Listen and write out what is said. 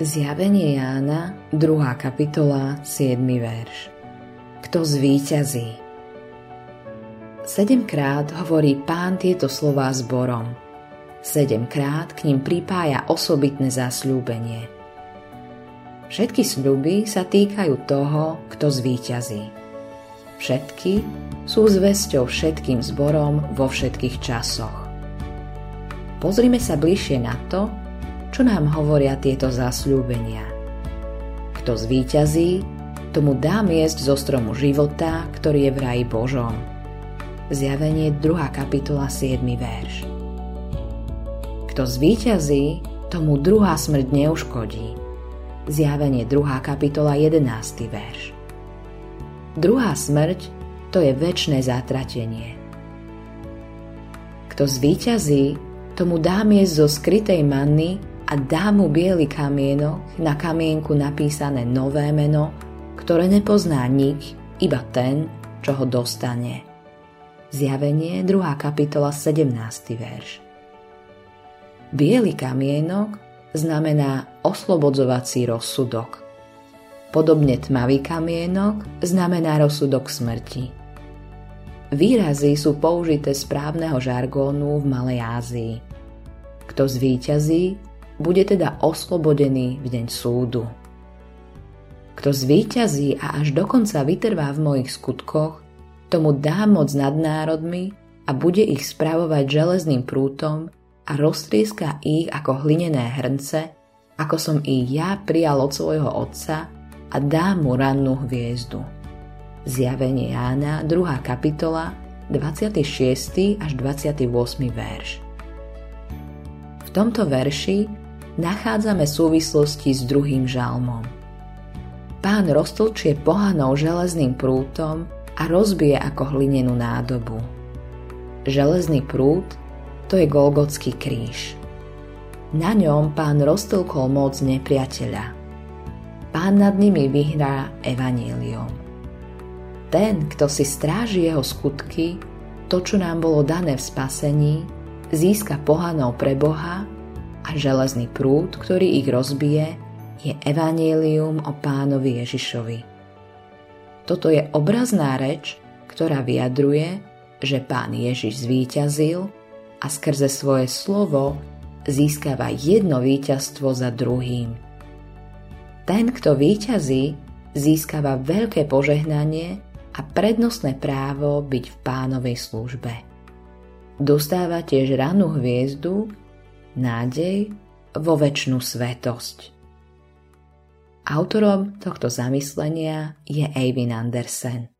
Zjavenie Jána, 2. kapitola, 7. verš. Kto zvíťazí? Sedemkrát hovorí pán tieto slová zborom. Sedemkrát k ním pripája osobitné zasľúbenie. Všetky sľuby sa týkajú toho, kto zvíťazí. Všetky sú zväzťou všetkým zborom vo všetkých časoch. Pozrime sa bližšie na to, čo nám hovoria tieto zasľúbenia. Kto zvíťazí, tomu dá miesť zo stromu života, ktorý je v raji Božom. Zjavenie 2. kapitola 7. verš. Kto zvíťazí, tomu druhá smrť neuškodí. Zjavenie 2. kapitola 11. verš. Druhá smrť to je väčšné zatratenie. Kto zvíťazí, tomu dá miesť zo skrytej manny a dá mu biely kamienok, na kamienku napísané nové meno, ktoré nepozná nik, iba ten, čo ho dostane. Zjavenie 2. kapitola 17. verš. Bielý kamienok znamená oslobodzovací rozsudok. Podobne tmavý kamienok znamená rozsudok smrti. Výrazy sú použité správneho žargónu v Malej Ázii. Kto zvíťazí, bude teda oslobodený v deň súdu. Kto zvíťazí a až dokonca vytrvá v mojich skutkoch, tomu dá moc nad národmi a bude ich spravovať železným prútom a roztrieska ich ako hlinené hrnce, ako som i ja prijal od svojho otca a dá mu rannú hviezdu. Zjavenie Jána, 2. kapitola, 26. až 28. verš. V tomto verši nachádzame súvislosti s druhým žalmom. Pán roztlčie pohanou železným prútom a rozbije ako hlinenú nádobu. Železný prút to je Golgotský kríž. Na ňom pán roztlkol moc nepriateľa. Pán nad nimi vyhrá evanílium. Ten, kto si stráži jeho skutky, to, čo nám bolo dané v spasení, získa pohanou pre Boha a železný prúd, ktorý ich rozbije, je evanílium o pánovi Ježišovi. Toto je obrazná reč, ktorá vyjadruje, že pán Ježiš zvíťazil a skrze svoje slovo získava jedno víťazstvo za druhým. Ten, kto víťazí, získava veľké požehnanie a prednostné právo byť v pánovej službe. Dostáva tiež ranú hviezdu, nádej vo väčšinu svetosť. Autorom tohto zamyslenia je Eivin Andersen.